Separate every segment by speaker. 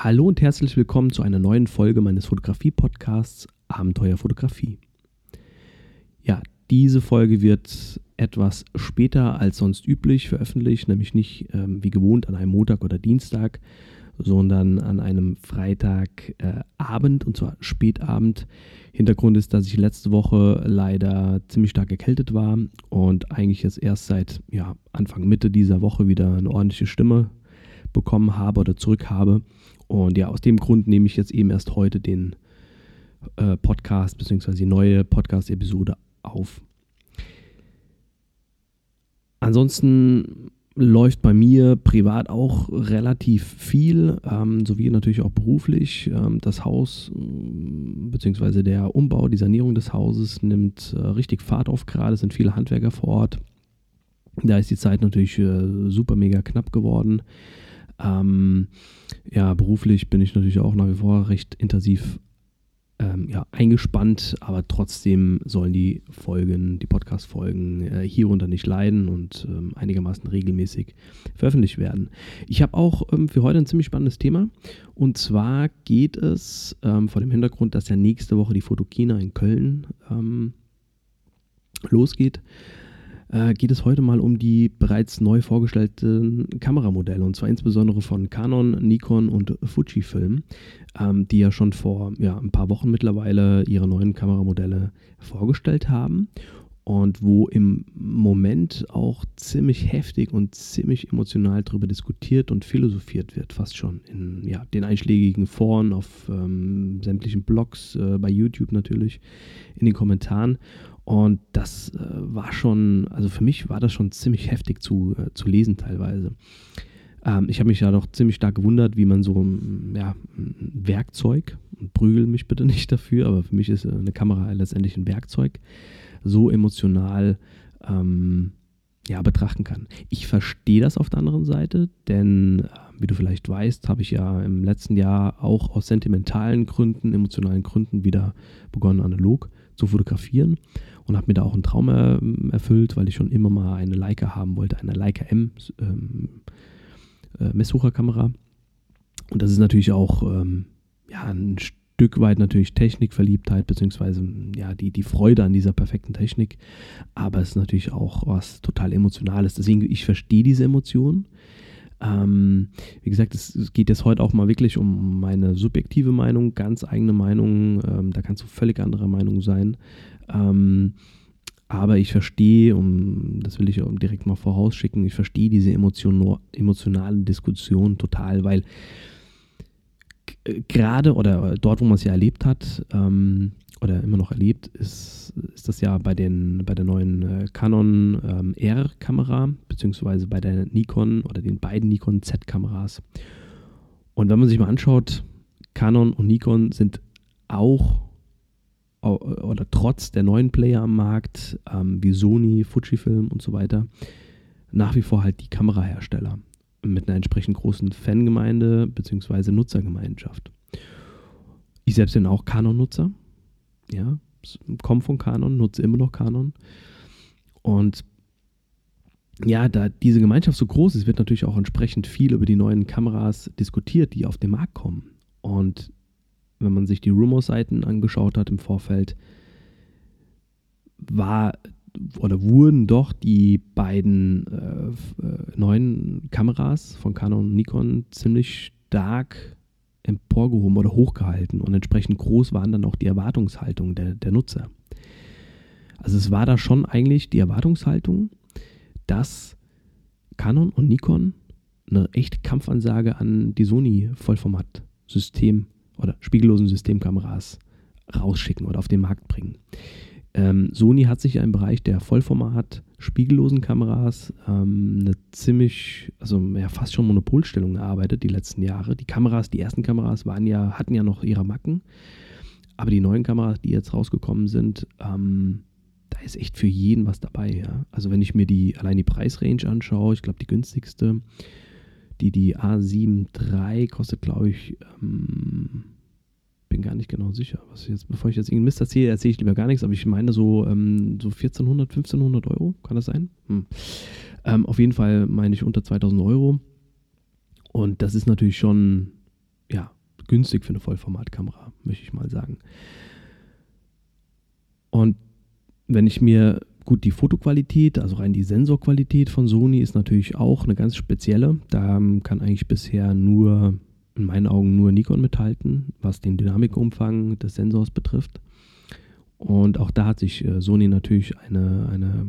Speaker 1: Hallo und herzlich willkommen zu einer neuen Folge meines Fotografie-Podcasts Abenteuer Fotografie. Ja, diese Folge wird etwas später als sonst üblich veröffentlicht, nämlich nicht ähm, wie gewohnt an einem Montag oder Dienstag, sondern an einem Freitagabend äh, und zwar Spätabend. Hintergrund ist, dass ich letzte Woche leider ziemlich stark erkältet war und eigentlich jetzt erst seit ja, Anfang Mitte dieser Woche wieder eine ordentliche Stimme bekommen habe oder zurück habe. Und ja, aus dem Grund nehme ich jetzt eben erst heute den äh, Podcast bzw. die neue Podcast-Episode auf. Ansonsten läuft bei mir privat auch relativ viel, ähm, sowie natürlich auch beruflich. Ähm, das Haus bzw. der Umbau, die Sanierung des Hauses nimmt äh, richtig Fahrt auf gerade, es sind viele Handwerker vor Ort. Da ist die Zeit natürlich äh, super mega knapp geworden. Ähm, ja, beruflich bin ich natürlich auch nach wie vor recht intensiv ähm, ja, eingespannt, aber trotzdem sollen die Folgen, die Podcast-Folgen äh, hierunter nicht leiden und ähm, einigermaßen regelmäßig veröffentlicht werden. Ich habe auch ähm, für heute ein ziemlich spannendes Thema und zwar geht es ähm, vor dem Hintergrund, dass ja nächste Woche die Fotokina in Köln ähm, losgeht äh, geht es heute mal um die bereits neu vorgestellten Kameramodelle und zwar insbesondere von Canon, Nikon und Fujifilm, ähm, die ja schon vor ja, ein paar Wochen mittlerweile ihre neuen Kameramodelle vorgestellt haben und wo im Moment auch ziemlich heftig und ziemlich emotional darüber diskutiert und philosophiert wird, fast schon in ja, den einschlägigen Foren, auf ähm, sämtlichen Blogs, äh, bei YouTube natürlich, in den Kommentaren. Und das äh, war schon, also für mich war das schon ziemlich heftig zu, äh, zu lesen teilweise. Ähm, ich habe mich ja doch ziemlich stark gewundert, wie man so mm, ja, ein Werkzeug, prügel mich bitte nicht dafür, aber für mich ist äh, eine Kamera letztendlich ein Werkzeug, so emotional ähm, ja, betrachten kann. Ich verstehe das auf der anderen Seite, denn äh, wie du vielleicht weißt, habe ich ja im letzten Jahr auch aus sentimentalen Gründen, emotionalen Gründen wieder begonnen, analog zu fotografieren und habe mir da auch einen Traum er, erfüllt, weil ich schon immer mal eine Leica haben wollte, eine Leica M ähm, äh, Messsucherkamera. Und das ist natürlich auch ähm, ja, ein Stück weit natürlich Technikverliebtheit, beziehungsweise ja, die, die Freude an dieser perfekten Technik. Aber es ist natürlich auch was total Emotionales. Deswegen, ich verstehe diese Emotionen. Ähm, wie gesagt, es, geht jetzt heute auch mal wirklich um meine subjektive Meinung, ganz eigene Meinung. Ähm, da kannst du völlig anderer Meinung sein. Ähm, aber ich verstehe, um, das will ich direkt mal vorausschicken, ich verstehe diese emotion emotionale Diskussion total, weil gerade oder dort, wo man es ja erlebt hat, ähm, oder immer noch erlebt, ist, ist das ja bei, den, bei der neuen äh, Canon ähm, R-Kamera, beziehungsweise bei der Nikon oder den beiden Nikon Z-Kameras. Und wenn man sich mal anschaut, Canon und Nikon sind auch oder trotz der neuen Player am Markt, ähm, wie Sony, Fujifilm und so weiter, nach wie vor halt die Kamerahersteller mit einer entsprechend großen Fangemeinde bzw. Nutzergemeinschaft. Ich selbst bin auch Canon-Nutzer, ja, komme von Canon, nutze immer noch Canon und ja, da diese Gemeinschaft so groß ist, wird natürlich auch entsprechend viel über die neuen Kameras diskutiert, die auf den Markt kommen. Und wenn man sich die Rumor-Seiten angeschaut hat im Vorfeld, war oder wurden doch die beiden äh, äh, neuen Kameras von Canon und Nikon ziemlich stark emporgehoben oder hochgehalten und entsprechend groß waren dann auch die Erwartungshaltungen der, der Nutzer. Also es war da schon eigentlich die Erwartungshaltung, dass Canon und Nikon eine echte Kampfansage an die Sony Vollformat-System oder spiegellosen Systemkameras rausschicken oder auf den Markt bringen. Ähm, Sony hat sich ja im Bereich der Vollformat spiegellosen Kameras ähm, eine ziemlich, also ja, fast schon Monopolstellung erarbeitet die letzten Jahre. Die Kameras, die ersten Kameras waren ja, hatten ja noch ihre Macken, aber die neuen Kameras, die jetzt rausgekommen sind, ähm, da ist echt für jeden was dabei. Ja? Also wenn ich mir die allein die Preisrange anschaue, ich glaube die günstigste, die die A7 III kostet, glaube ich, ähm, bin gar nicht genau sicher. Was jetzt, bevor ich jetzt irgendeinen Mist erzähle, erzähle ich lieber gar nichts, aber ich meine so, ähm, so 1400, 1500 Euro, kann das sein? Hm. Ähm, auf jeden Fall meine ich unter 2000 Euro. Und das ist natürlich schon ja, günstig für eine Vollformatkamera, möchte ich mal sagen. Und wenn ich mir gut die Fotoqualität, also rein die Sensorqualität von Sony ist natürlich auch eine ganz spezielle. Da kann eigentlich bisher nur, in meinen Augen nur Nikon mithalten, was den Dynamikumfang des Sensors betrifft. Und auch da hat sich äh, Sony natürlich eine, eine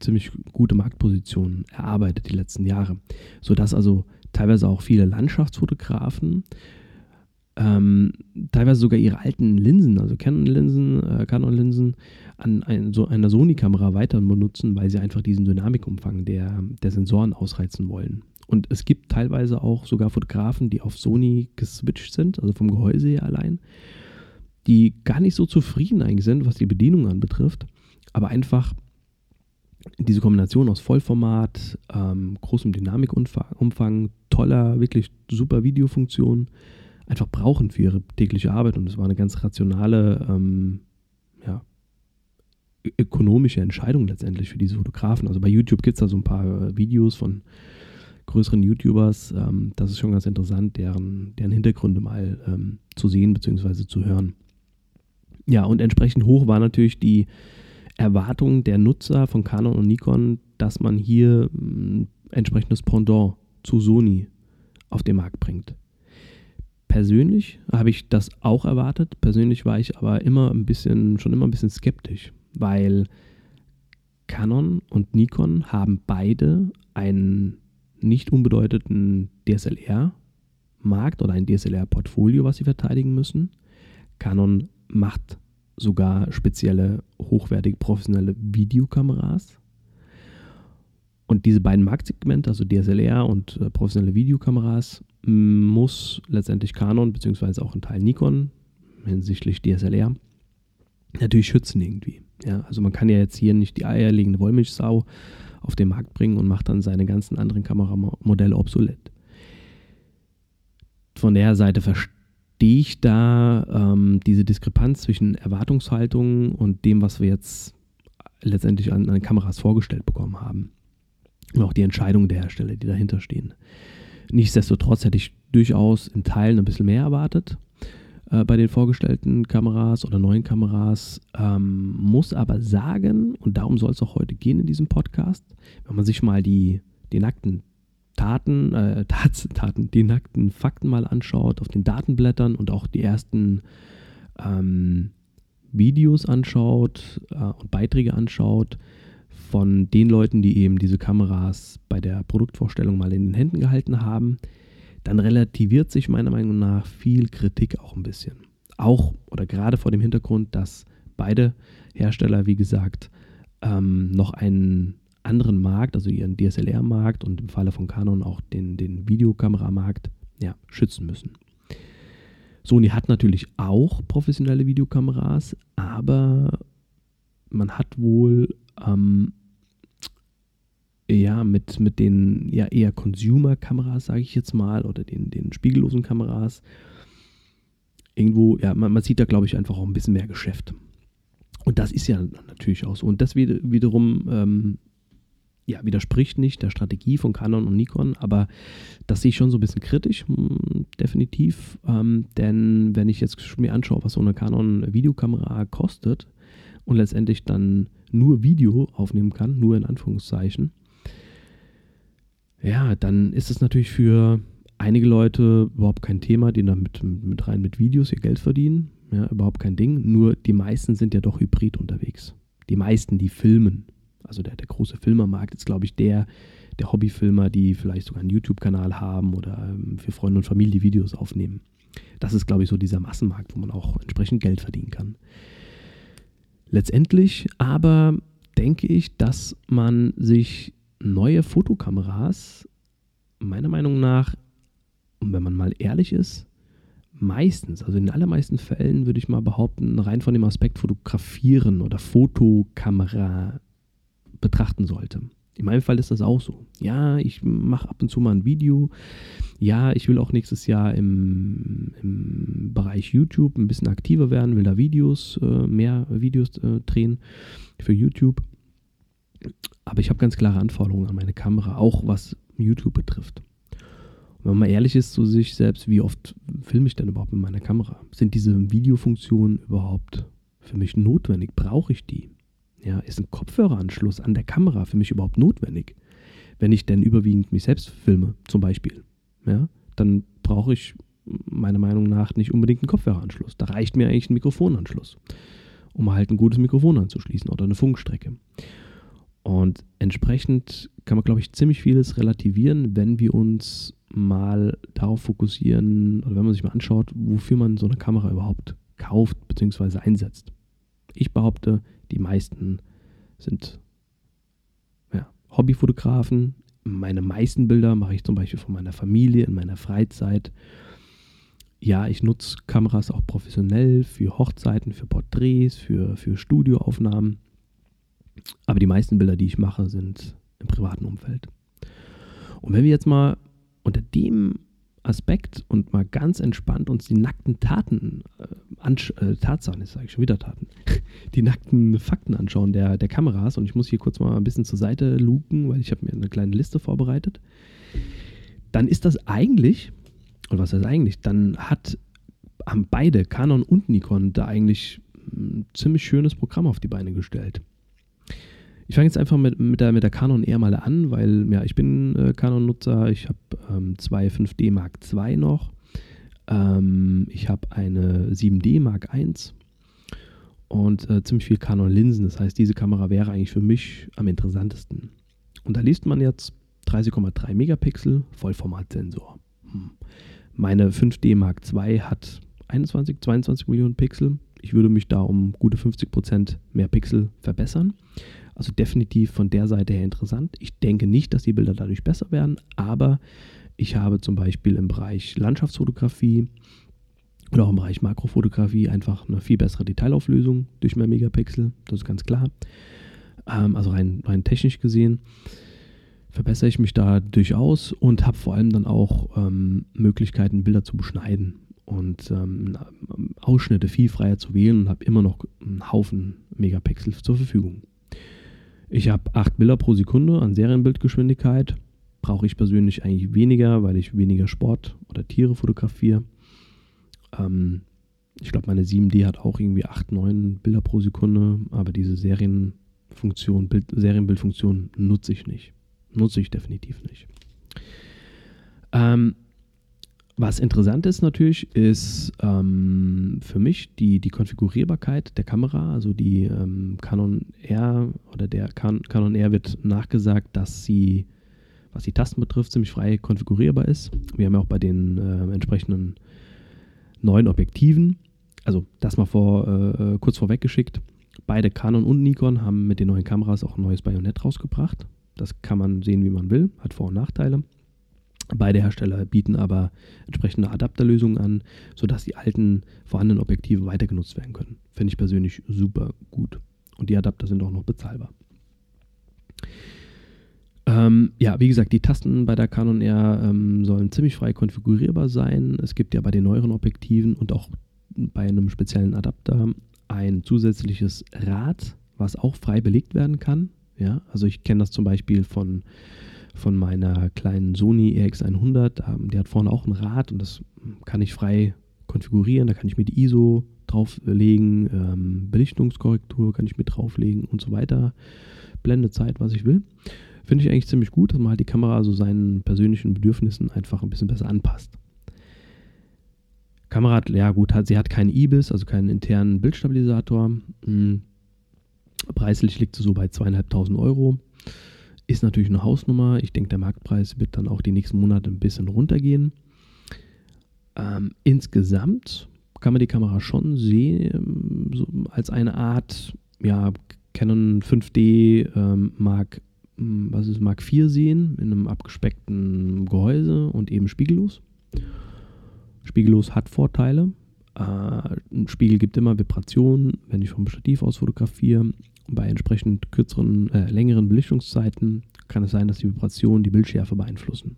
Speaker 1: ziemlich gute Marktposition erarbeitet die letzten Jahre, sodass also teilweise auch viele Landschaftsfotografen ähm, teilweise sogar ihre alten Linsen, also Canon-Linsen, äh, Canon-Linsen, an ein, so einer Sony-Kamera weiter benutzen, weil sie einfach diesen Dynamikumfang der, der Sensoren ausreizen wollen. Und es gibt teilweise auch sogar Fotografen, die auf Sony geswitcht sind, also vom Gehäuse her allein, die gar nicht so zufrieden eigentlich sind, was die Bedienung anbetrifft, aber einfach diese Kombination aus Vollformat, ähm, großem Dynamikumfang, toller, wirklich super Videofunktion, einfach brauchen für ihre tägliche Arbeit. Und es war eine ganz rationale, ähm, ja, ökonomische Entscheidung letztendlich für diese Fotografen. Also bei YouTube gibt es da so ein paar äh, Videos von größeren YouTubers. Ähm, das ist schon ganz interessant, deren, deren Hintergründe mal ähm, zu sehen bzw. zu hören. Ja, und entsprechend hoch war natürlich die Erwartung der Nutzer von Canon und Nikon, dass man hier ein entsprechendes Pendant zu Sony auf den Markt bringt. Persönlich habe ich das auch erwartet. Persönlich war ich aber immer ein bisschen, schon immer ein bisschen skeptisch, weil Canon und Nikon haben beide einen nicht unbedeutenden DSLR-Markt oder ein DSLR-Portfolio, was sie verteidigen müssen. Canon macht sogar spezielle, hochwertige, professionelle Videokameras. Und diese beiden Marktsegmente, also DSLR und äh, professionelle Videokameras, muss letztendlich Canon beziehungsweise auch ein Teil Nikon hinsichtlich DSLR natürlich schützen irgendwie. Ja, also man kann ja jetzt hier nicht die eierlegende Wollmilchsau auf den Markt bringen und macht dann seine ganzen anderen Kameramodelle obsolet. Von der Seite verstehe ich da ähm, diese Diskrepanz zwischen Erwartungshaltung und dem, was wir jetzt letztendlich an, an Kameras vorgestellt bekommen haben. Und auch die Entscheidungen der Hersteller, die dahinter stehen. Nichtsdestotrotz hätte ich durchaus in Teilen ein bisschen mehr erwartet äh, bei den vorgestellten Kameras oder neuen Kameras. Ähm, muss aber sagen, und darum soll es auch heute gehen in diesem Podcast, wenn man sich mal die, die nackten Taten, äh, Taten, die nackten Fakten mal anschaut, auf den Datenblättern und auch die ersten ähm, Videos anschaut äh, und Beiträge anschaut, von den Leuten, die eben diese Kameras bei der Produktvorstellung mal in den Händen gehalten haben, dann relativiert sich meiner Meinung nach viel Kritik auch ein bisschen. Auch oder gerade vor dem Hintergrund, dass beide Hersteller, wie gesagt, ähm, noch einen anderen Markt, also ihren DSLR-Markt und im Falle von Canon auch den, den Videokameramarkt, ja, schützen müssen. Sony hat natürlich auch professionelle Videokameras, aber man hat wohl ähm, ja, mit, mit den ja eher Consumer-Kameras, sage ich jetzt mal, oder den, den spiegellosen Kameras, irgendwo, ja, man, man sieht da, glaube ich, einfach auch ein bisschen mehr Geschäft. Und das ist ja natürlich auch so. Und das wiederum ähm, ja, widerspricht nicht der Strategie von Canon und Nikon, aber das sehe ich schon so ein bisschen kritisch, hm, definitiv. Ähm, denn wenn ich jetzt mir anschaue, was so eine Canon-Videokamera kostet und letztendlich dann nur Video aufnehmen kann, nur in Anführungszeichen, ja, dann ist es natürlich für einige Leute überhaupt kein Thema, die dann mit, mit rein mit Videos ihr Geld verdienen. Ja, überhaupt kein Ding. Nur die meisten sind ja doch hybrid unterwegs. Die meisten, die filmen. Also der, der große Filmermarkt ist, glaube ich, der, der Hobbyfilmer, die vielleicht sogar einen YouTube-Kanal haben oder ähm, für Freunde und Familie Videos aufnehmen. Das ist, glaube ich, so dieser Massenmarkt, wo man auch entsprechend Geld verdienen kann. Letztendlich aber denke ich, dass man sich neue Fotokameras meiner Meinung nach, und wenn man mal ehrlich ist, meistens, also in den allermeisten Fällen würde ich mal behaupten, rein von dem Aspekt Fotografieren oder Fotokamera betrachten sollte. In meinem Fall ist das auch so. Ja, ich mache ab und zu mal ein Video. Ja, ich will auch nächstes Jahr im, im Bereich YouTube ein bisschen aktiver werden, will da Videos, äh, mehr Videos äh, drehen für YouTube. Aber ich habe ganz klare Anforderungen an meine Kamera, auch was YouTube betrifft. Und wenn man mal ehrlich ist zu sich selbst, wie oft filme ich denn überhaupt mit meiner Kamera? Sind diese Videofunktionen überhaupt für mich notwendig? Brauche ich die? Ja, ist ein Kopfhöreranschluss an der Kamera für mich überhaupt notwendig? Wenn ich denn überwiegend mich selbst filme, zum Beispiel, ja, dann brauche ich meiner Meinung nach nicht unbedingt einen Kopfhöreranschluss. Da reicht mir eigentlich ein Mikrofonanschluss, um halt ein gutes Mikrofon anzuschließen oder eine Funkstrecke. Und entsprechend kann man, glaube ich, ziemlich vieles relativieren, wenn wir uns mal darauf fokussieren oder wenn man sich mal anschaut, wofür man so eine Kamera überhaupt kauft bzw. einsetzt. Ich behaupte, die meisten sind ja, Hobbyfotografen. Meine meisten Bilder mache ich zum Beispiel von meiner Familie in meiner Freizeit. Ja, ich nutze Kameras auch professionell für Hochzeiten, für Porträts, für, für Studioaufnahmen. Aber die meisten Bilder, die ich mache, sind im privaten Umfeld. Und wenn wir jetzt mal unter dem Aspekt und mal ganz entspannt uns die nackten Taten, äh, äh, Tatsachen, jetzt sage ich schon wieder Taten, die nackten Fakten anschauen der, der Kameras. Und ich muss hier kurz mal ein bisschen zur Seite luken, weil ich habe mir eine kleine Liste vorbereitet. Dann ist das eigentlich, oder was heißt eigentlich, dann hat, haben beide, Canon und Nikon, da eigentlich ein ziemlich schönes Programm auf die Beine gestellt. Ich fange jetzt einfach mit, mit, der, mit der Canon eher mal an, weil ja, ich bin äh, Canon-Nutzer. Ich habe ähm, zwei 5D Mark II noch. Ähm, ich habe eine 7D Mark I und äh, ziemlich viel Canon-Linsen. Das heißt, diese Kamera wäre eigentlich für mich am interessantesten. Und da liest man jetzt 30,3 Megapixel Vollformatsensor. Hm. Meine 5D Mark II hat 21, 22 Millionen Pixel. Ich würde mich da um gute 50% mehr Pixel verbessern. Also definitiv von der Seite her interessant. Ich denke nicht, dass die Bilder dadurch besser werden, aber ich habe zum Beispiel im Bereich Landschaftsfotografie oder auch im Bereich Makrofotografie einfach eine viel bessere Detailauflösung durch mehr Megapixel. Das ist ganz klar. Ähm, also rein, rein technisch gesehen verbessere ich mich da durchaus und habe vor allem dann auch ähm, Möglichkeiten, Bilder zu beschneiden und ähm, Ausschnitte viel freier zu wählen und habe immer noch einen Haufen Megapixel zur Verfügung. Ich habe 8 Bilder pro Sekunde an Serienbildgeschwindigkeit. Brauche ich persönlich eigentlich weniger, weil ich weniger Sport oder Tiere fotografiere. Ähm, ich glaube, meine 7D hat auch irgendwie 8, 9 Bilder pro Sekunde, aber diese Serienfunktion, Bild, Serienbildfunktion nutze ich nicht. Nutze ich definitiv nicht. Ähm, was interessant ist natürlich, ist ähm, für mich die, die Konfigurierbarkeit der Kamera. Also die ähm, Canon R oder der Can Canon R wird nachgesagt, dass sie, was die Tasten betrifft, ziemlich frei konfigurierbar ist. Wir haben ja auch bei den äh, entsprechenden neuen Objektiven, also das mal vor, äh, kurz vorweggeschickt, beide Canon und Nikon haben mit den neuen Kameras auch ein neues Bajonett rausgebracht. Das kann man sehen, wie man will, hat Vor- und Nachteile. Beide Hersteller bieten aber entsprechende Adapterlösungen an, sodass die alten vorhandenen Objektive weiter genutzt werden können. Finde ich persönlich super gut. Und die Adapter sind auch noch bezahlbar. Ähm, ja, wie gesagt, die Tasten bei der Canon R ähm, sollen ziemlich frei konfigurierbar sein. Es gibt ja bei den neueren Objektiven und auch bei einem speziellen Adapter ein zusätzliches Rad, was auch frei belegt werden kann. Ja, also ich kenne das zum Beispiel von von meiner kleinen Sony RX100. Ähm, die hat vorne auch ein Rad und das kann ich frei konfigurieren. Da kann ich mir die ISO drauflegen, ähm, Belichtungskorrektur kann ich mit drauflegen und so weiter. Blendezeit, was ich will. Finde ich eigentlich ziemlich gut, dass man halt die Kamera so seinen persönlichen Bedürfnissen einfach ein bisschen besser anpasst. Kamera ja gut, hat, sie hat keinen IBIS, also keinen internen Bildstabilisator. Hm. Preislich liegt sie so bei zweieinhalbtausend Euro. Ist natürlich eine Hausnummer. Ich denke, der Marktpreis wird dann auch die nächsten Monate ein bisschen runtergehen. Ähm, insgesamt kann man die Kamera schon sehen, so als eine Art, ja, Canon 5D ähm, Mark, hm, was ist Mark 4 sehen, in einem abgespeckten Gehäuse und eben spiegellos. Spiegellos hat Vorteile. Äh, ein Spiegel gibt immer Vibrationen, wenn ich vom Stativ aus fotografiere. Bei entsprechend kürzeren, äh, längeren Belichtungszeiten kann es sein, dass die Vibrationen die Bildschärfe beeinflussen.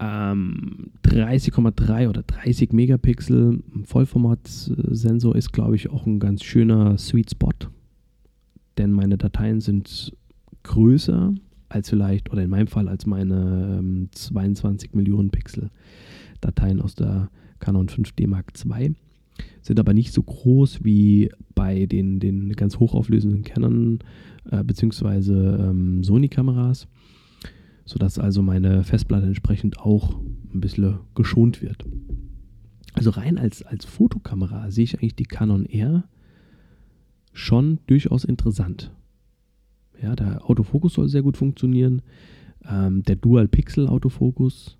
Speaker 1: Ähm, 30,3 oder 30 Megapixel Vollformatsensor ist, glaube ich, auch ein ganz schöner Sweet Spot, denn meine Dateien sind größer als vielleicht, oder in meinem Fall als meine ähm, 22 Millionen Pixel Dateien aus der Canon 5D Mark II. Sind aber nicht so groß wie bei den, den ganz hochauflösenden Canon äh, bzw. Ähm, Sony-Kameras, sodass also meine Festplatte entsprechend auch ein bisschen geschont wird. Also rein als, als Fotokamera sehe ich eigentlich die Canon R schon durchaus interessant. Ja, der Autofokus soll sehr gut funktionieren. Ähm, der Dual-Pixel-Autofokus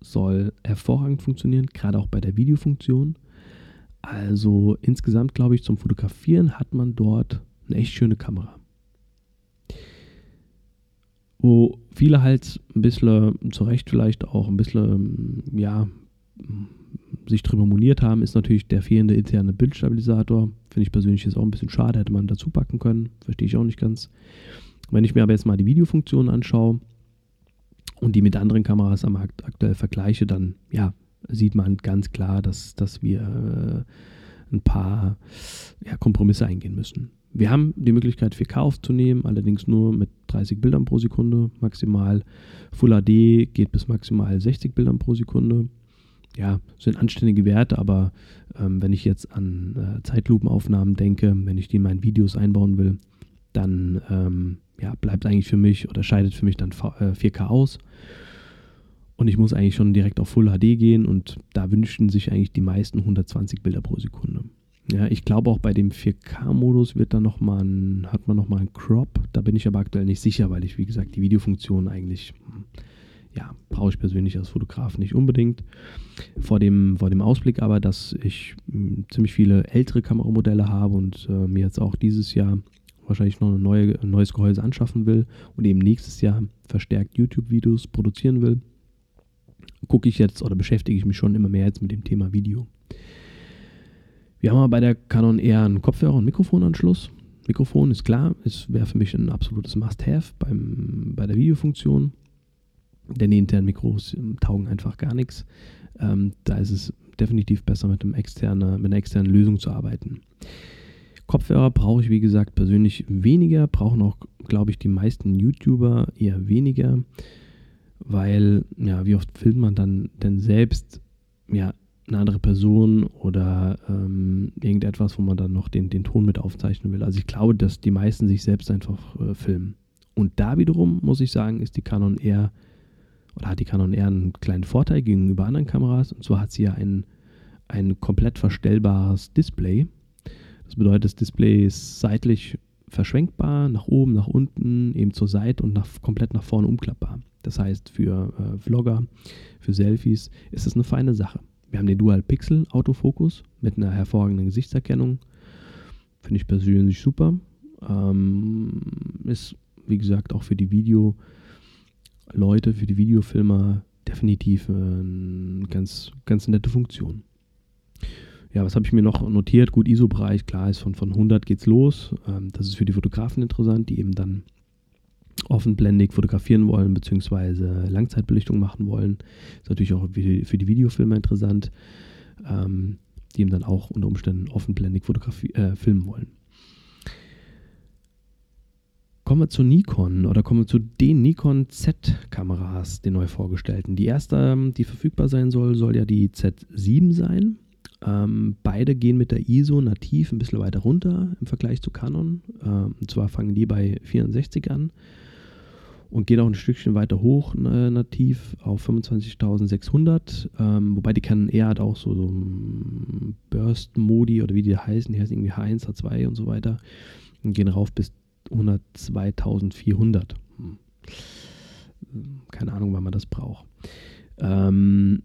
Speaker 1: soll hervorragend funktionieren, gerade auch bei der Videofunktion. Also insgesamt glaube ich, zum Fotografieren hat man dort eine echt schöne Kamera. Wo viele halt ein bisschen, zu Recht vielleicht auch ein bisschen, ja, sich drüber moniert haben, ist natürlich der fehlende interne Bildstabilisator. Finde ich persönlich jetzt auch ein bisschen schade, hätte man dazu packen können. Verstehe ich auch nicht ganz. Wenn ich mir aber jetzt mal die Videofunktion anschaue und die mit anderen Kameras am Markt aktuell vergleiche, dann ja, sieht man ganz klar, dass, dass wir äh, ein paar ja, Kompromisse eingehen müssen. Wir haben die Möglichkeit, 4K aufzunehmen, allerdings nur mit 30 Bildern pro Sekunde maximal. Full HD geht bis maximal 60 Bildern pro Sekunde ja, sind anständige Werte, aber ähm, wenn ich jetzt an äh, Zeitlupenaufnahmen denke, wenn ich die in meinen Videos einbauen will, dann ähm, ja, bleibt eigentlich für mich oder scheidet für mich dann v äh, 4K aus. Und ich muss eigentlich schon direkt auf Full HD gehen und da wünschen sich eigentlich die meisten 120 Bilder pro Sekunde. Ja, ich glaube auch bei dem 4K-Modus wird dann noch mal ein, hat man nochmal einen Crop. Da bin ich aber aktuell nicht sicher, weil ich, wie gesagt, die Videofunktion eigentlich hm, ja, brauche ich persönlich als Fotograf nicht unbedingt. Vor dem, vor dem Ausblick aber, dass ich mh, hm, ziemlich viele ältere Kameramodelle habe und äh, mir jetzt auch dieses Jahr wahrscheinlich noch neue, ein neues Gehäuse anschaffen will und eben nächstes Jahr verstärkt YouTube-Videos produzieren will, gucke ich jetzt oder beschäftige ich mich schon immer mehr jetzt mit dem Thema Video. Wir haben aber bei der Canon eher einen Kopfhörer- und Mikrofonanschluss. Mikrofon ist klar, es wäre für mich ein absolutes Must-Have bei der Videofunktion. Denn die internen Mikros ähm, taugen einfach gar nichts. Ähm, da ist es definitiv besser, mit, einem externe, mit einer externen Lösung zu arbeiten. Kopfhörer brauche ich, wie gesagt, persönlich weniger, brauchen auch, glaube ich, die meisten YouTuber eher weniger, weil, ja, wie oft filmt man dann denn selbst, ja, eine andere Person oder ähm, irgendetwas, wo man dann noch den, den Ton mit aufzeichnen will. Also ich glaube, dass die meisten sich selbst einfach äh, filmen. Und da wiederum, muss ich sagen, ist die Canon eher oder hat die Canon eher einen kleinen Vorteil gegenüber anderen Kameras. Und zwar hat sie ja ein, ein komplett verstellbares Display. Das bedeutet, das Display ist seitlich verschwenkbar, nach oben, nach unten, eben zur Seite und nach, komplett nach vorne umklappbar. Das heißt, für äh, Vlogger, für Selfies ist es eine feine Sache. Wir haben den Dual Pixel Autofokus mit einer hervorragenden Gesichtserkennung. Finde ich persönlich super. Ähm, ist, wie gesagt, auch für die Video- Leute, für die Videofilmer definitiv äh, eine ganz, ganz nette Funktion. Ja, was habe ich mir noch notiert? Gut, ISO-Bereich, klar ist von, von 100 geht's los. Ähm, das ist für die Fotografen interessant, die eben dann offenblendig fotografieren wollen, beziehungsweise Langzeitbelichtung machen wollen. Ist natürlich auch für die, Videofilmer interessant, ähm, die eben dann auch unter Umständen offenblendig äh, filmen wollen. Kommen wir zu Nikon oder kommen wir zu den Nikon Z-Kameras, den neu vorgestellten. Die erste, ähm, die verfügbar sein soll, soll ja die Z7 sein. Ähm, beide gehen mit der ISO nativ ein bisschen weiter runter im Vergleich zu Canon. Ähm, und zwar fangen die bei 64 an und gehen auch ein Stückchen weiter hoch äh, nativ auf 25.600. Ähm, wobei die Canon eher hat auch so, so Burst-Modi oder wie die heißen, die heißen irgendwie H1, H2 und so weiter und gehen rauf bis 102.400. Hm. Keine Ahnung, wann man das braucht. Ähm,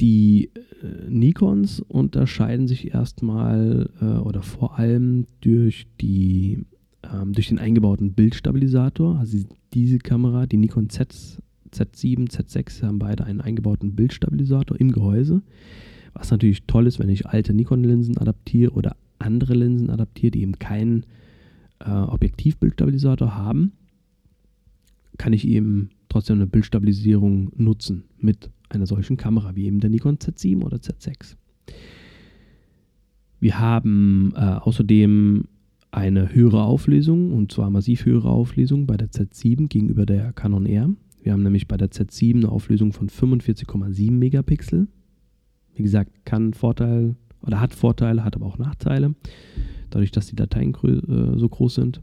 Speaker 1: die äh, Nikons unterscheiden sich erstmal äh, oder vor allem durch, die, ähm, durch den eingebauten Bildstabilisator. Also diese Kamera, die Nikon Z, Z7, Z6 haben beide einen eingebauten Bildstabilisator im Gehäuse. Was natürlich toll ist, wenn ich alte Nikon-Linsen adaptiere oder andere Linsen adaptiere, die eben keinen äh, Objektivbildstabilisator haben, kann ich eben trotzdem eine Bildstabilisierung nutzen mit einer solchen Kamera wie eben der Nikon Z7 oder Z6. Wir haben äh, außerdem eine höhere Auflösung und zwar massiv höhere Auflösung bei der Z7 gegenüber der Canon R. Wir haben nämlich bei der Z7 eine Auflösung von 45,7 Megapixel. Wie gesagt, kann Vorteil oder hat Vorteile, hat aber auch Nachteile, dadurch, dass die Dateien äh, so groß sind.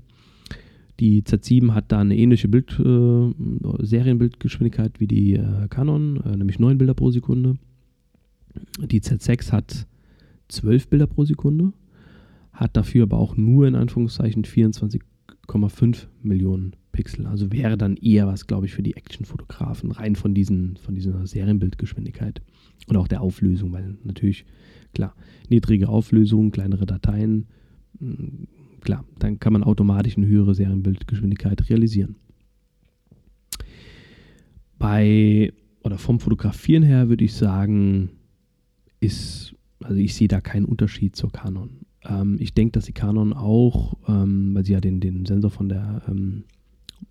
Speaker 1: Die Z7 hat da eine ähnliche Bild, äh, Serienbildgeschwindigkeit wie die äh, Canon, äh, nämlich 9 Bilder pro Sekunde. Die Z6 hat 12 Bilder pro Sekunde, hat dafür aber auch nur in Anführungszeichen 24,5 Millionen Pixel. Also wäre dann eher was, glaube ich, für die Actionfotografen, rein von, diesen, von dieser Serienbildgeschwindigkeit und auch der Auflösung, weil natürlich, klar, niedrige Auflösung, kleinere Dateien, hm, klar, dann kann man automatisch eine höhere Serienbildgeschwindigkeit realisieren. Bei oder vom Fotografieren her würde ich sagen, ist, also ich sehe da keinen Unterschied zur Canon. Ähm, ich denke, dass die Canon auch, ähm, weil sie ja den, den Sensor von der ähm,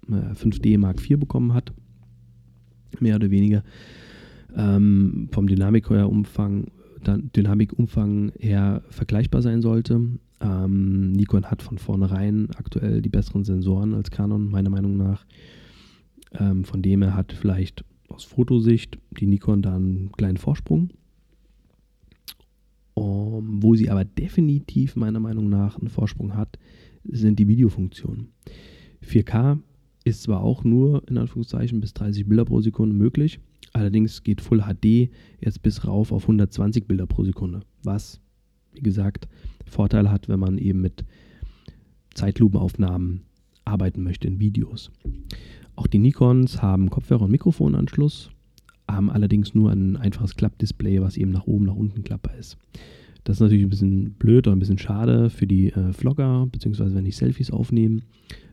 Speaker 1: 5D äh, Mark IV bekommen hat, mehr oder weniger, ähm, vom Dynamikumfang, Dynamikumfang her vergleichbar sein sollte. Ähm, Nikon hat von vornherein aktuell die besseren Sensoren als Canon, meiner Meinung nach. Ähm, von dem her hat vielleicht aus Fotosicht die Nikon da einen kleinen Vorsprung. Um, wo sie aber definitiv meiner Meinung nach einen Vorsprung hat, sind die Videofunktionen. 4K ist zwar auch nur in Anführungszeichen bis 30 Bilder pro Sekunde möglich, allerdings geht Full HD jetzt bis rauf auf 120 Bilder pro Sekunde, was, wie gesagt, Vorteile hat, wenn man eben mit Zeitlupenaufnahmen arbeiten möchte in Videos. Auch die Nikons haben Kopfhörer- und Mikrofonanschluss, haben allerdings nur ein einfaches Klappdisplay, was eben nach oben, nach unten klappbar ist. Das ist natürlich ein bisschen blöd oder ein bisschen schade für die äh, Vlogger, beziehungsweise wenn ich Selfies aufnehme.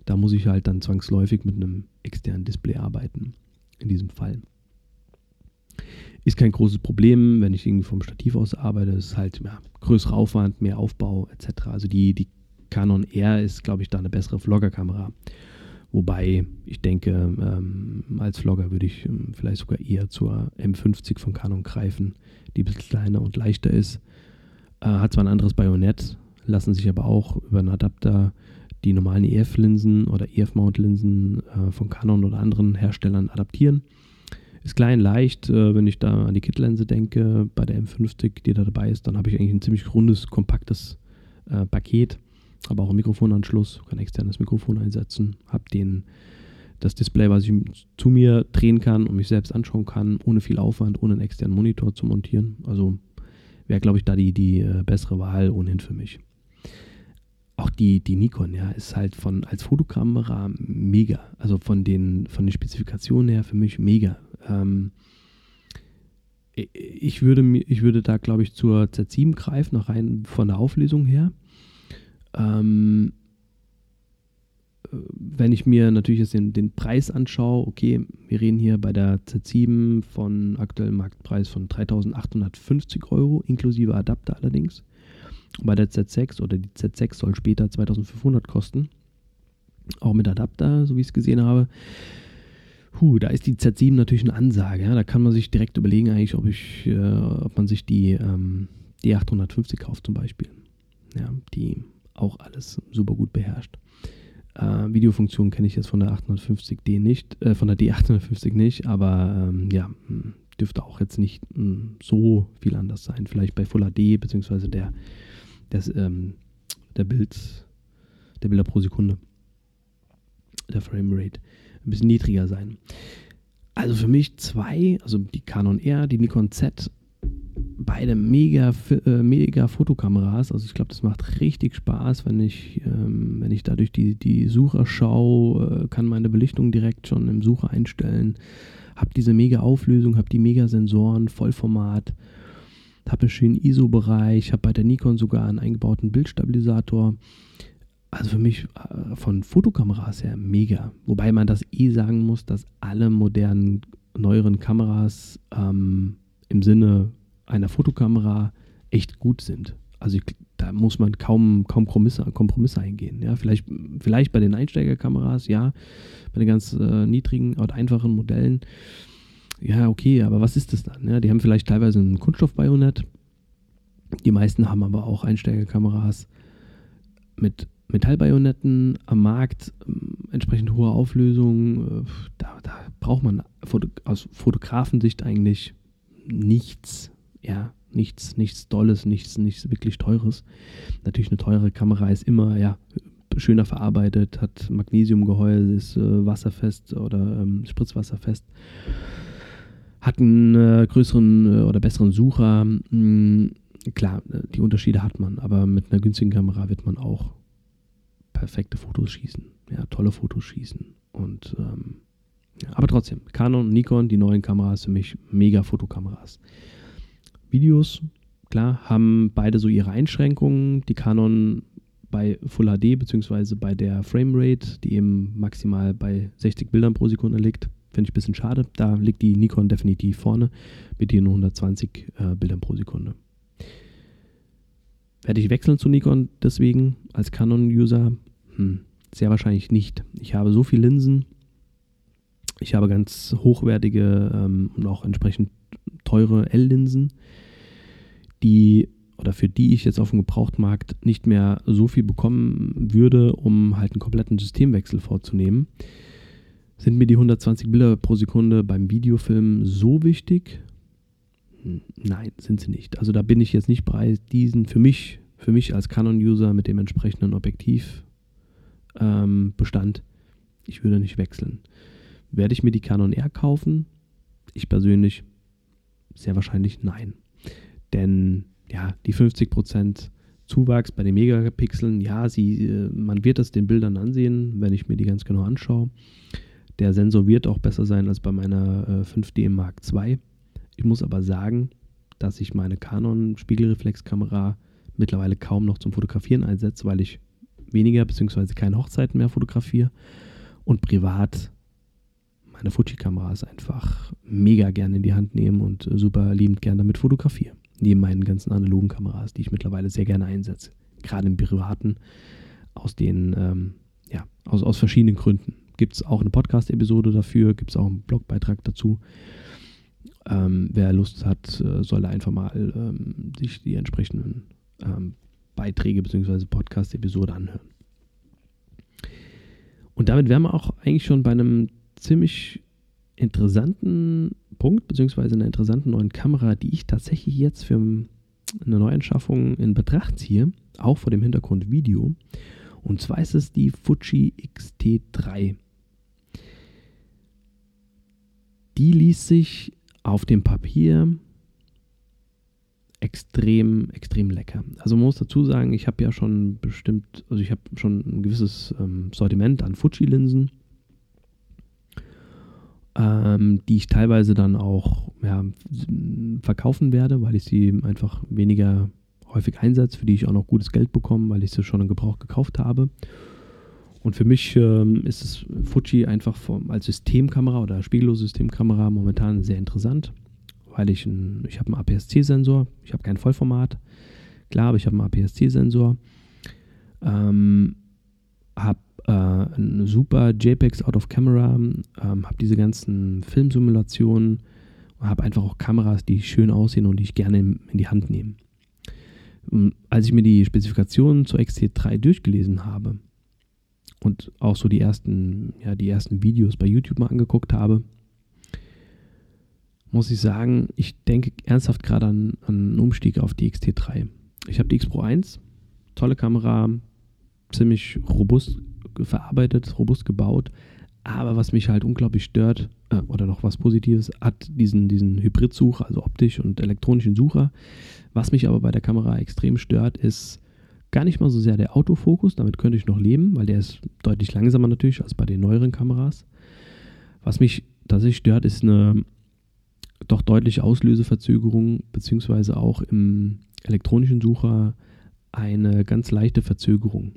Speaker 1: Da muss ich halt dann zwangsläufig mit einem externen Display arbeiten. In diesem Fall. Ist kein großes Problem, wenn ich irgendwie vom Stativ aus arbeite. Es ist halt ja, größerer Aufwand, mehr Aufbau etc. Also die, die Canon R ist, glaube ich, da eine bessere Vlogger-Kamera. Wobei ich denke, ähm, als Vlogger würde ich ähm, vielleicht sogar eher zur M50 von Canon greifen, die ein bisschen kleiner und leichter ist. Äh, hat zwar ein anderes Bajonett, lassen sich aber auch über einen Adapter die normalen EF-Linsen oder EF-Mount-Linsen äh, von Canon oder anderen Herstellern adaptieren. Ist klein, leicht, äh, wenn ich da an die Kit-Linse denke, bei der M50, die da dabei ist, dann habe ich eigentlich ein ziemlich rundes, kompaktes äh, Paket, aber auch einen Mikrofonanschluss, kann externes Mikrofon einsetzen, habe den das Display, was ich zu mir drehen kann und mich selbst anschauen kann, ohne viel Aufwand, ohne einen externen Monitor zu montieren. Also wäre, glaube ich, da die, die äh, bessere Wahl ohnehin für mich auch die, die Nikon, ja, ist halt von als Fotokamera mega. Also von den, von den Spezifikationen her für mich mega. Ähm, ich würde, ich würde da, glaube ich, zur Z7 greifen, noch rein von der Auflösung her. Ähm, wenn ich mir natürlich jetzt den, den Preis anschaue, okay, wir reden hier bei der Z7 von aktuellem Marktpreis von 3.850 Euro, inklusive Adapter allerdings bei der Z6 oder die Z6 soll später 2500 kosten. Auch mit Adapter, so wie ich es gesehen habe. Puh, da ist die Z7 natürlich eine Ansage. Ja? Da kann man sich direkt überlegen, eigentlich, ob, ich, äh, ob man sich die ähm, D850 kauft, zum Beispiel. Ja, die auch alles super gut beherrscht. Äh, Videofunktion kenne ich jetzt von der 850D nicht, äh, von der D850 nicht, aber ähm, ja, hm, dürfte auch jetzt nicht mh, hm, so viel anders sein. Vielleicht bei Full HD, beziehungsweise der ähm, der, Bild, der Bilder pro Sekunde, der Framerate, ein bisschen niedriger sein. Also für mich zwei, also die Canon R, die Nikon Z, beide mega, äh, mega Fotokameras. Also ich glaube, das macht richtig Spaß, wenn ich, ähm, wenn ich dadurch die, die Sucher schaue, äh, kann meine Belichtung direkt schon im Sucher einstellen, habe diese mega Auflösung, habe die mega Sensoren, Vollformat habe einen schönen ISO-Bereich, habe bei der Nikon sogar einen eingebauten Bildstabilisator. Also für mich äh, von Fotokameras her mega. Wobei man das eh sagen muss, dass alle modernen, neueren Kameras ähm, im Sinne einer Fotokamera echt gut sind. Also ich, da muss man kaum, kaum Kompromisse, Kompromisse eingehen. Ja, vielleicht, vielleicht bei den Einsteigerkameras, ja, bei den ganz äh, niedrigen oder einfachen Modellen ja, okay, aber was ist das dann? Ja, die haben vielleicht teilweise ein Kunststoff-Bajonett. Die meisten haben aber auch Einsteigerkameras mit Metallbajonetten am Markt, ähm, entsprechend hohe Auflösung, äh, da, da, braucht man aus Fotografensicht eigentlich nichts, nichts, nichts Dolles, nichts, nichts wirklich Teures. Natürlich eine teure Kamera ist immer, ja, schöner verarbeitet, hat Magnesiumgehäuse, ist äh, wasserfest oder ähm, spritzwasserfest, hat einen äh, größeren äh, oder besseren Sucher. Hm, klar, äh, die Unterschiede hat man, aber mit einer günstigen Kamera wird man auch perfekte Fotos schießen, ja, tolle Fotos schießen. Und ähm, aber trotzdem, Canon Nikon, die neuen Kameras für mich mega Fotokameras. Videos, klar, haben beide so ihre Einschränkungen. Die Canon bei Full HD bzw. bei der Framerate, die eben maximal bei 60 Bildern pro Sekunde liegt, finde ich ein bisschen schade. Da liegt die Nikon definitiv vorne mit ihren 120 äh, Bildern pro Sekunde. Werde ich wechseln zu Nikon deswegen als Canon-User? Hm, sehr wahrscheinlich nicht. Ich habe so viele Linsen. Ich habe ganz hochwertige ähm, und auch entsprechend teure L-Linsen, die oder für die ich jetzt auf dem Gebrauchtmarkt nicht mehr so viel bekommen würde, um halt einen kompletten Systemwechsel vorzunehmen. Sind mir die 120 Bilder pro Sekunde beim Videofilm so wichtig? Nein, sind sie nicht. Also da bin ich jetzt nicht bereit, diesen für mich, für mich als Canon-User mit dem entsprechenden Objektivbestand, ähm, ich würde nicht wechseln. Werde ich mir die Canon R kaufen? Ich persönlich sehr wahrscheinlich nein. Denn ja, die 50% Zuwachs bei den Megapixeln, ja, sie, äh, man wird es den Bildern ansehen, wenn ich mir die ganz genau anschaue. Der Sensor wird auch besser sein als bei meiner äh, 5D Mark II. Ich muss aber sagen, dass ich meine Canon Spiegelreflexkamera mittlerweile kaum noch zum Fotografieren einsetze, weil ich weniger bzw. keine Hochzeiten mehr fotografiere und privat meine Fuji-Kameras einfach mega gerne in die Hand nehme und äh, super liebend gerne damit fotografiere. Neben meinen ganzen analogen Kameras, die ich mittlerweile sehr gerne einsetze. Gerade im Privaten, aus den, ähm, ja, aus, aus verschiedenen Gründen. Gibt es auch eine Podcast-Episode dafür, gibt es auch einen Blogbeitrag dazu. Ähm, wer Lust hat, äh, soll da einfach mal ähm, sich die entsprechenden ähm, Beiträge bzw. Podcast-Episode anhören. Und damit wären wir auch eigentlich schon bei einem ziemlich interessanten Punkt, beziehungsweise einer interessanten neuen Kamera, die ich tatsächlich jetzt für eine Neuanschaffung in Betracht ziehe, auch vor dem Hintergrund Video. Und zwar ist es die Fuji X-T3. Die ließ sich auf dem Papier extrem, extrem lecker. Also man muss dazu sagen, ich habe ja schon bestimmt, also ich habe schon ein gewisses ähm, Sortiment an Fuji-Linsen ähm, die ich teilweise dann auch ja, verkaufen werde, weil ich sie einfach weniger häufig einsetze, für die ich auch noch gutes Geld bekomme, weil ich sie schon im Gebrauch gekauft habe. Und für mich ähm, ist es Fuji einfach vom, als Systemkamera oder Spiegellose-Systemkamera momentan sehr interessant, weil ich, ein, ich habe einen APS-C-Sensor, ich habe kein Vollformat, klar, aber ich habe einen APS-C-Sensor, ähm, habe äh, eine super JPEGs out of camera, ähm, habe diese ganzen Filmsimulationen und habe einfach auch Kameras, die schön aussehen und die ich gerne in, in die Hand nehme. Und als ich mir die Spezifikationen zur XT3 durchgelesen habe und auch so die ersten, ja, die ersten Videos bei YouTube mal angeguckt habe, muss ich sagen, ich denke ernsthaft gerade an, an einen Umstieg auf die XT3. Ich habe die X Pro 1, tolle Kamera, ziemlich robust verarbeitet, robust gebaut. Aber was mich halt unglaublich stört, äh, oder noch was Positives, hat diesen, diesen Hybrid-Sucher, also optisch und elektronischen Sucher. Was mich aber bei der Kamera extrem stört, ist gar nicht mal so sehr der Autofokus, damit könnte ich noch leben, weil der ist deutlich langsamer natürlich als bei den neueren Kameras. Was mich tatsächlich stört, ist eine doch deutliche Auslöseverzögerung, beziehungsweise auch im elektronischen Sucher eine ganz leichte Verzögerung.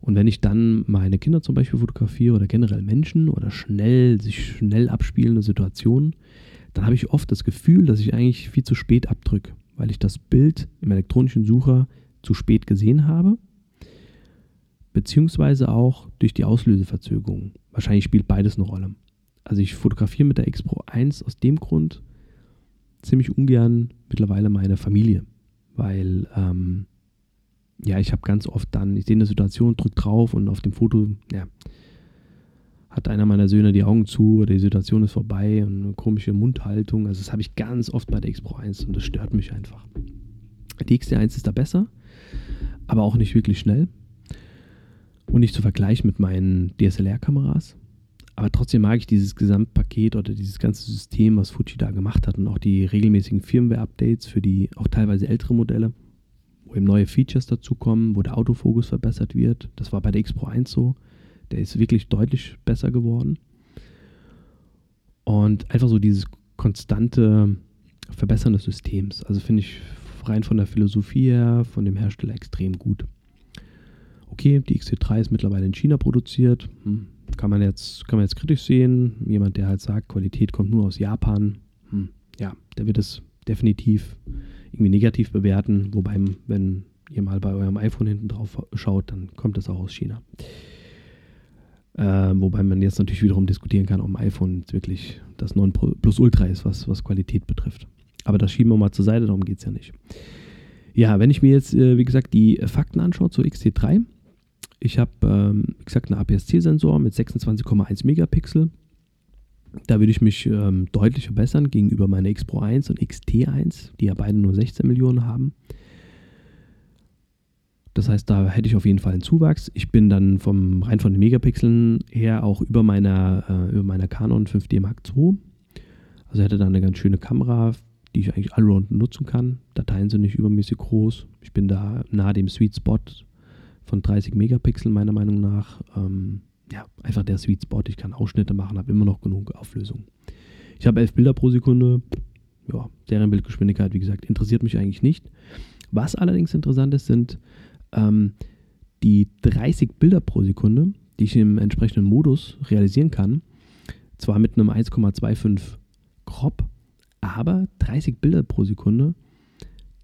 Speaker 1: Und wenn ich dann meine Kinder zum Beispiel fotografiere oder generell Menschen oder schnell, sich schnell abspielende Situationen, dann habe ich oft das Gefühl, dass ich eigentlich viel zu spät abdrücke, weil ich das Bild im elektronischen Sucher zu spät gesehen habe, beziehungsweise auch durch die Auslöseverzögerung. Wahrscheinlich spielt beides eine Rolle. Also ich fotografiere mit der X Pro 1 aus dem Grund ziemlich ungern mittlerweile meine Familie, weil ähm, ja, ich habe ganz oft dann, ich sehe eine Situation, drücke drauf und auf dem Foto, ja, hat einer meiner Söhne die Augen zu oder die Situation ist vorbei und eine komische Mundhaltung. Also das habe ich ganz oft bei der X Pro 1 und das stört mich einfach. Die XT1 ist da besser, aber auch nicht wirklich schnell und nicht zu vergleichen mit meinen DSLR-Kameras. Aber trotzdem mag ich dieses Gesamtpaket oder dieses ganze System, was Fuji da gemacht hat und auch die regelmäßigen Firmware-Updates für die auch teilweise ältere Modelle, wo eben neue Features dazukommen, wo der Autofokus verbessert wird. Das war bei der X Pro 1 so. Der ist wirklich deutlich besser geworden. Und einfach so dieses konstante Verbessern des Systems. Also finde ich rein von der Philosophie her, von dem Hersteller extrem gut. Okay, die XT3 ist mittlerweile in China produziert. Hm, kann, man jetzt, kann man jetzt kritisch sehen. Jemand, der halt sagt, Qualität kommt nur aus Japan. Hm, ja, der wird es definitiv irgendwie negativ bewerten. Wobei, wenn ihr mal bei eurem iPhone hinten drauf schaut, dann kommt es auch aus China. Äh, wobei man jetzt natürlich wiederum diskutieren kann, ob ein iPhone wirklich das 9 Plus Ultra ist, was, was Qualität betrifft. Aber das schieben wir mal zur Seite, darum geht es ja nicht. Ja, wenn ich mir jetzt, äh, wie gesagt, die Fakten anschaue zur XT3, ich habe, ähm, wie gesagt, einen APS-C-Sensor mit 26,1 Megapixel. Da würde ich mich ähm, deutlich verbessern gegenüber meiner X Pro 1 und XT1, die ja beide nur 16 Millionen haben. Das heißt, da hätte ich auf jeden Fall einen Zuwachs. Ich bin dann vom, rein von den Megapixeln her auch über meiner, äh, über meiner Canon 5D Mark II. Also hätte da eine ganz schöne Kamera, die ich eigentlich allround nutzen kann. Dateien sind nicht übermäßig groß. Ich bin da nahe dem Sweet Spot von 30 Megapixel meiner Meinung nach. Ähm, ja, einfach der Sweet Spot. Ich kann Ausschnitte machen, habe immer noch genug Auflösung. Ich habe 11 Bilder pro Sekunde. Ja, deren Bildgeschwindigkeit, wie gesagt, interessiert mich eigentlich nicht. Was allerdings interessant ist, sind ähm, die 30 Bilder pro Sekunde, die ich im entsprechenden Modus realisieren kann. Zwar mit einem 1,25 Crop, aber 30 Bilder pro Sekunde,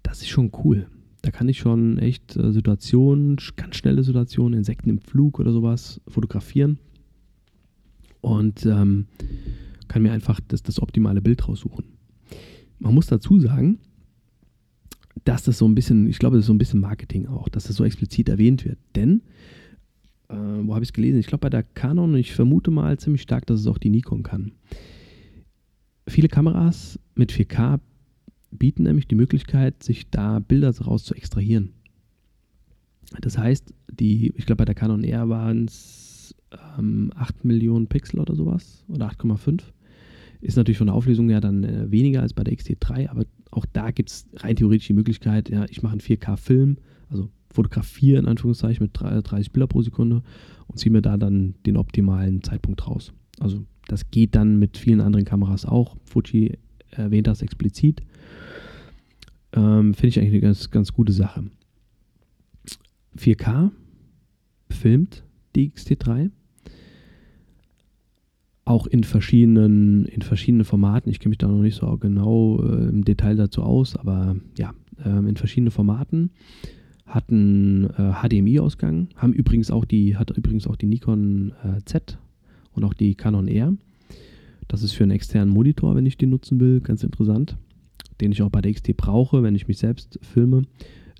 Speaker 1: das ist schon cool. Da kann ich schon echt äh, Situationen, ganz schnelle Situationen, Insekten im Flug oder sowas fotografieren und ähm, kann mir einfach das, das optimale Bild raussuchen. Man muss dazu sagen, dass das so ein bisschen, ich glaube, das ist so ein bisschen Marketing auch, dass das so explizit erwähnt wird. Denn, äh, wo habe ich es gelesen? Ich glaube bei der Canon, ich vermute mal ziemlich stark, dass es auch die Nikon kann. Viele Kameras mit 4K bieten nämlich die Möglichkeit, sich da Bilder daraus zu extrahieren. Das heißt, die, ich glaube bei der Canon R waren es ähm, 8 Millionen Pixel oder sowas oder 8,5. Ist natürlich von der Auflösung her dann äh, weniger als bei der XT3, aber auch da gibt es rein theoretisch die Möglichkeit, ja, ich mache einen 4K-Film, also fotografiere in Anführungszeichen mit 30 Bilder pro Sekunde und ziehe mir da dann den optimalen Zeitpunkt raus. Also das geht dann mit vielen anderen Kameras auch. Fuji erwähnt das explizit. Ähm, Finde ich eigentlich eine ganz, ganz gute Sache. 4K filmt die XT3 auch in verschiedenen, in verschiedenen Formaten. Ich kenne mich da noch nicht so genau äh, im Detail dazu aus, aber ja, äh, in verschiedenen Formaten. Hatten äh, HDMI-Ausgang, haben übrigens auch die, hat übrigens auch die Nikon äh, Z und auch die Canon R. Das ist für einen externen Monitor, wenn ich den nutzen will, ganz interessant, den ich auch bei der XT brauche, wenn ich mich selbst filme,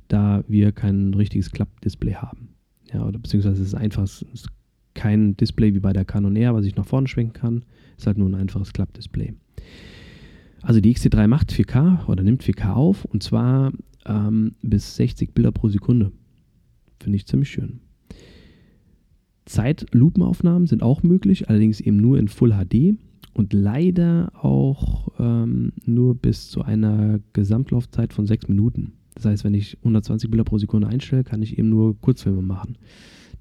Speaker 1: da wir kein richtiges Klappdisplay haben. Ja, oder beziehungsweise es ist einfach, es ist kein Display wie bei der Canon R, was ich nach vorne schwenken kann. Ist halt nur ein einfaches Klappdisplay. Also die XT3 macht 4K oder nimmt 4K auf und zwar ähm, bis 60 Bilder pro Sekunde. Finde ich ziemlich schön. Zeitlupenaufnahmen sind auch möglich, allerdings eben nur in Full HD und leider auch ähm, nur bis zu einer Gesamtlaufzeit von 6 Minuten. Das heißt, wenn ich 120 Bilder pro Sekunde einstelle, kann ich eben nur Kurzfilme machen.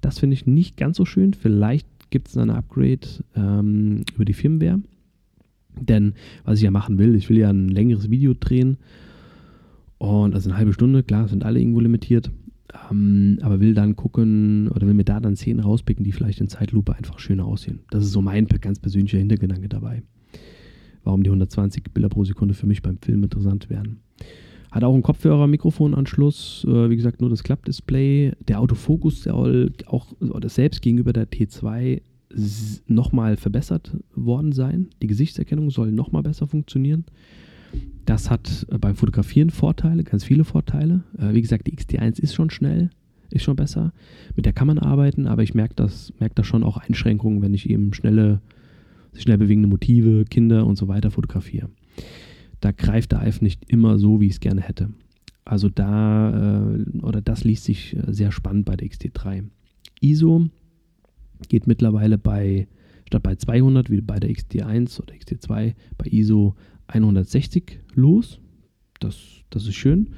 Speaker 1: Das finde ich nicht ganz so schön. Vielleicht gibt es ein Upgrade ähm, über die Firmware. Denn was ich ja machen will, ich will ja ein längeres Video drehen. Und also eine halbe Stunde, klar, sind alle irgendwo limitiert. Ähm, aber will dann gucken oder will mir da dann Szenen rauspicken, die vielleicht in Zeitlupe einfach schöner aussehen. Das ist so mein ganz persönlicher Hintergedanke dabei. Warum die 120 Bilder pro Sekunde für mich beim Film interessant wären. Hat auch einen Kopfhörer-Mikrofonanschluss, äh, wie gesagt, nur das Klappdisplay. Der Autofokus soll auch oder selbst gegenüber der T2 nochmal verbessert worden sein. Die Gesichtserkennung soll nochmal besser funktionieren. Das hat äh, beim Fotografieren Vorteile, ganz viele Vorteile. Äh, wie gesagt, die XT1 ist schon schnell. ist schon besser. Mit der kann man arbeiten, aber ich merke das, merk da schon auch Einschränkungen, wenn ich eben schnelle, schnell bewegende Motive, Kinder und so weiter fotografiere. Da greift der iPhone nicht immer so, wie ich es gerne hätte. Also da, äh, oder das liest sich sehr spannend bei der XT3. ISO geht mittlerweile bei, statt bei 200 wie bei der XT1 oder XT2, bei ISO 160 los. Das, das ist schön.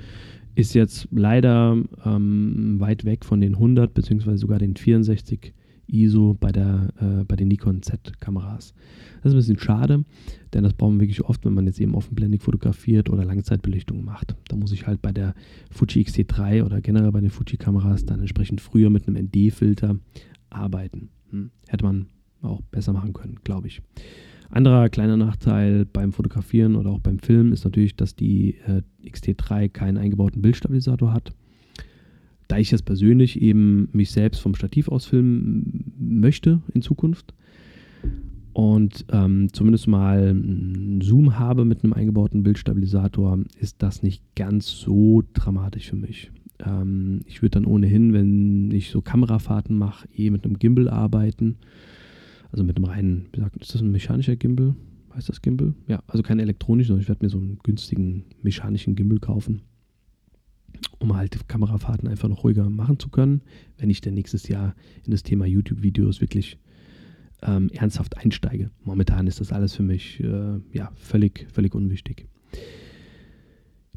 Speaker 1: Ist jetzt leider ähm, weit weg von den 100 beziehungsweise sogar den 64 ISO bei, der, äh, bei den Nikon Z-Kameras. Das ist ein bisschen schade, denn das brauchen wir wirklich oft, wenn man jetzt eben offenblendig fotografiert oder Langzeitbelichtung macht. Da muss ich halt bei der Fuji X-T3 oder generell bei den Fuji-Kameras dann entsprechend früher mit einem ND-Filter arbeiten. Hm. Hätte man auch besser machen können, glaube ich. Anderer kleiner Nachteil beim Fotografieren oder auch beim Filmen ist natürlich, dass die äh, XT3 keinen eingebauten Bildstabilisator hat. Da ich jetzt persönlich eben mich selbst vom Stativ aus filmen möchte in Zukunft und ähm, zumindest mal einen Zoom habe mit einem eingebauten Bildstabilisator, ist das nicht ganz so dramatisch für mich. Ähm, ich würde dann ohnehin, wenn ich so Kamerafahrten mache, eh mit einem Gimbal arbeiten also mit einem reinen, ist das ein mechanischer Gimbal? Heißt das Gimbal? Ja, also kein elektronischen, sondern ich werde mir so einen günstigen mechanischen Gimbal kaufen, um halt Kamerafahrten einfach noch ruhiger machen zu können, wenn ich dann nächstes Jahr in das Thema YouTube-Videos wirklich ähm, ernsthaft einsteige. Momentan ist das alles für mich äh, ja, völlig, völlig unwichtig.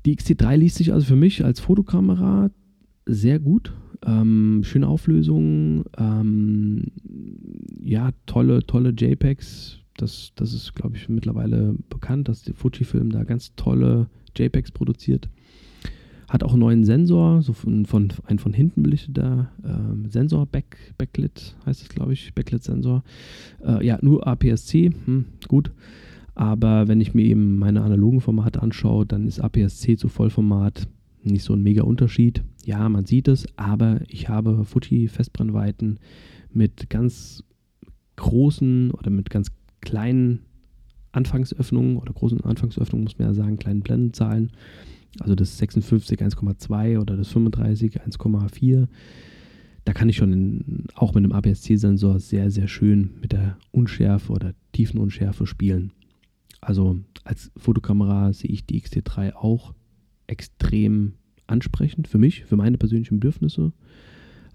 Speaker 1: Die XT3 liest sich also für mich als Fotokamera sehr gut. Ähm, schöne Auflösung, ähm, ja, tolle, tolle JPEGs. Das, das ist, glaube ich, mittlerweile bekannt, dass der Fujifilm da ganz tolle JPEGs produziert. Hat auch einen neuen Sensor, so von, von ein von hinten belichteter ähm, Sensor, Back, Backlit heißt es, glaube ich, Backlit-Sensor. Äh, ja, nur APS-C, hm, gut. Aber wenn ich mir eben meine analogen Formate anschaue, dann ist APS-C zu Vollformat nicht so ein mega Unterschied. Ja, man sieht es, aber ich habe Fuji-Festbrennweiten mit ganz großen oder mit ganz kleinen Anfangsöffnungen oder großen Anfangsöffnungen, muss man ja sagen, kleinen Blendenzahlen. Also das 56 1,2 oder das 35 1,4. Da kann ich schon in, auch mit einem APS-C-Sensor sehr, sehr schön mit der Unschärfe oder Tiefenunschärfe spielen. Also als Fotokamera sehe ich die XT3 auch extrem ansprechend für mich, für meine persönlichen Bedürfnisse.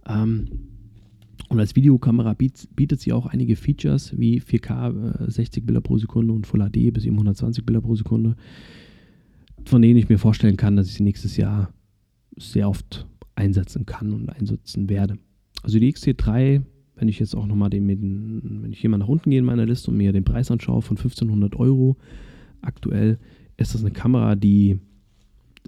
Speaker 1: Ähm, und als Videokamera bietet, sie auch einige Features wie 4K äh, 60 Bilder pro Sekunde und Full HD bis 720 Bilder pro Sekunde, von denen ich mir vorstellen kann, dass ich sie nächstes Jahr sehr oft einsetzen kann und einsetzen werde. Also die XT3, wenn ich jetzt auch nochmal den, wenn ich hier mal nach unten gehe in meiner Liste und mir den Preis anschaue von 1500 Euro aktuell, ist das eine Kamera, die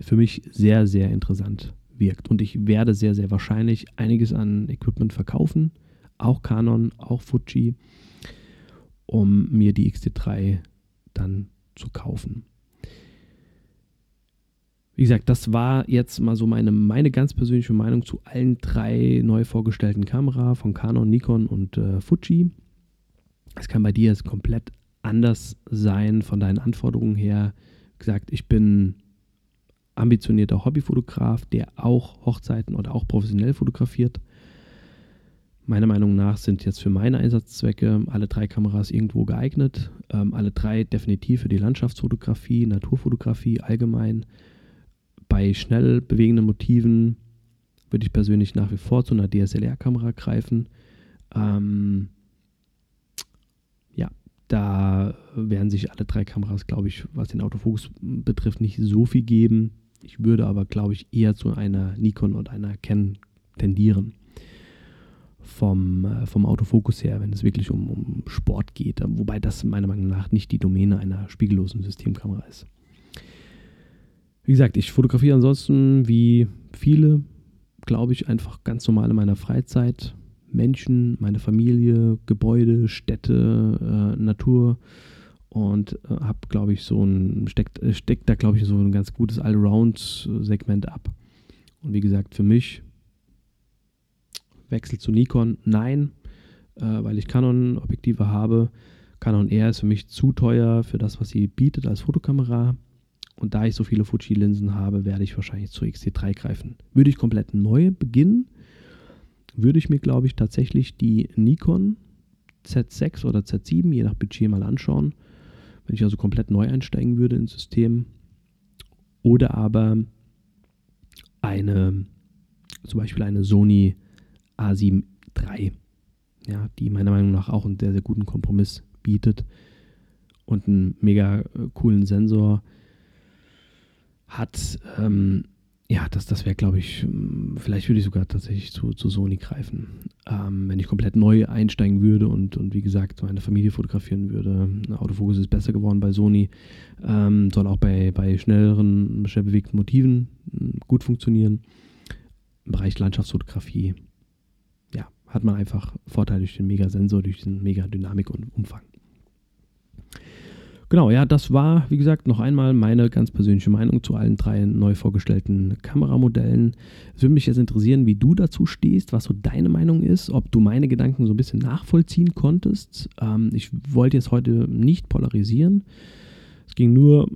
Speaker 1: für mich sehr, sehr interessant wirkt. Und ich werde sehr, sehr wahrscheinlich einiges an Equipment verkaufen, auch Canon, auch Fuji, um mir die XT3 dann zu kaufen. Wie gesagt, das war jetzt mal so meine, meine ganz persönliche Meinung zu allen drei neu vorgestellten Kameras von Canon, Nikon und äh, Fuji. Es kann bei dir jetzt komplett anders sein von deinen Anforderungen her. Wie gesagt, ich bin ambitionierter Hobbyfotograf, der auch Hochzeiten oder auch professionell fotografiert. Meiner Meinung nach sind jetzt für meine Einsatzzwecke alle drei Kameras irgendwo geeignet. Ähm, alle drei definitiv für die Landschaftsfotografie, Naturfotografie allgemein. Bei schnell bewegenden Motiven würde ich persönlich nach wie vor zu einer DSLR-Kamera greifen. Ähm, ja, da werden sich alle drei Kameras, glaube ich, was den Autofokus betrifft, nicht so viel geben. Ich würde aber, glaube ich, eher zu einer Nikon und einer Canon tendieren. Vom, äh, vom Autofokus her, wenn es wirklich um, um Sport geht. Wobei das meiner Meinung nach nicht die Domäne einer spiegellosen Systemkamera ist. Wie gesagt, ich fotografiere ansonsten wie viele, glaube ich, einfach ganz normal in meiner Freizeit. Menschen, meine Familie, Gebäude, Städte, äh, Natur und äh, habe, glaube ich, so ein, steckt, äh, steckt da, glaube ich, so ein ganz gutes Allround-Segment ab. Und wie gesagt, für mich Wechsel zu Nikon, nein, äh, weil ich Canon-Objektive habe. Canon R ist für mich zu teuer für das, was sie bietet als Fotokamera. Und da ich so viele Fuji-Linsen habe, werde ich wahrscheinlich zur XT3 greifen. Würde ich komplett neu beginnen würde ich mir, glaube ich, tatsächlich die Nikon Z6 oder Z7, je nach Budget, mal anschauen. Wenn ich also komplett neu einsteigen würde ins System. Oder aber eine, zum Beispiel eine Sony A7 III, ja, die meiner Meinung nach auch einen sehr, sehr guten Kompromiss bietet und einen mega äh, coolen Sensor hat. Ähm, ja, das, das wäre, glaube ich, hm, vielleicht würde ich sogar tatsächlich zu, zu Sony greifen. Ähm, wenn ich komplett neu einsteigen würde und, und wie gesagt meine Familie fotografieren würde. Autofokus ist besser geworden bei Sony. Ähm, soll auch bei, bei schnelleren, schnell bewegten Motiven hm, gut funktionieren. Im Bereich Landschaftsfotografie, ja, hat man einfach Vorteile durch den Mega-Sensor, durch den Mega-Dynamik und Umfang. Genau, ja, das war, wie gesagt, noch einmal meine ganz persönliche Meinung zu allen drei neu vorgestellten Kameramodellen. Es würde mich jetzt interessieren, wie du dazu stehst, was so deine Meinung ist, ob du meine Gedanken so ein bisschen nachvollziehen konntest. Ähm, ich wollte jetzt heute nicht polarisieren. Es ging nur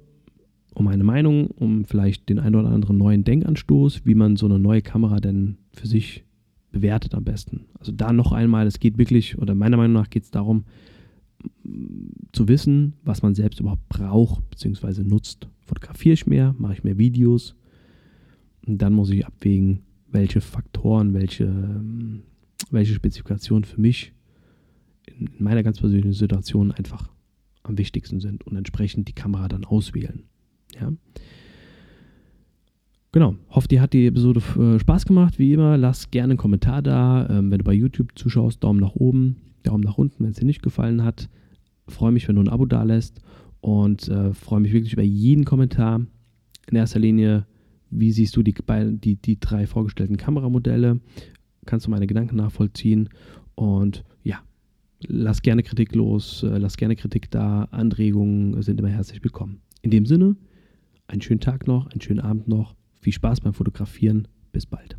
Speaker 1: um meine Meinung, um vielleicht den einen oder anderen neuen Denkanstoß, wie man so eine neue Kamera denn für sich bewertet am besten. Also da noch einmal, es geht wirklich, oder meiner Meinung nach geht es darum, zu wissen, was man selbst überhaupt braucht bzw. nutzt. Fotografiere ich mehr, mache ich mehr Videos und dann muss ich abwägen, welche Faktoren, welche, welche Spezifikationen für mich in meiner ganz persönlichen Situation einfach am wichtigsten sind und entsprechend die Kamera dann auswählen. Ja. Genau, hoffe, dir hat die Episode äh, Spaß gemacht. Wie immer, lass gerne einen Kommentar da. Ähm, wenn du bei YouTube zuschaust, Daumen nach oben. Daumen nach unten, wenn es dir nicht gefallen hat. Freue mich, wenn du ein Abo da lässt und äh, freue mich wirklich über jeden Kommentar. In erster Linie, wie siehst du die, die, die drei vorgestellten Kameramodelle? Kannst du meine Gedanken nachvollziehen? Und ja, lass gerne Kritik los, äh, lass gerne Kritik da. Anregungen sind immer herzlich willkommen. In dem Sinne, einen schönen Tag noch, einen schönen Abend noch. Viel Spaß beim Fotografieren. Bis bald.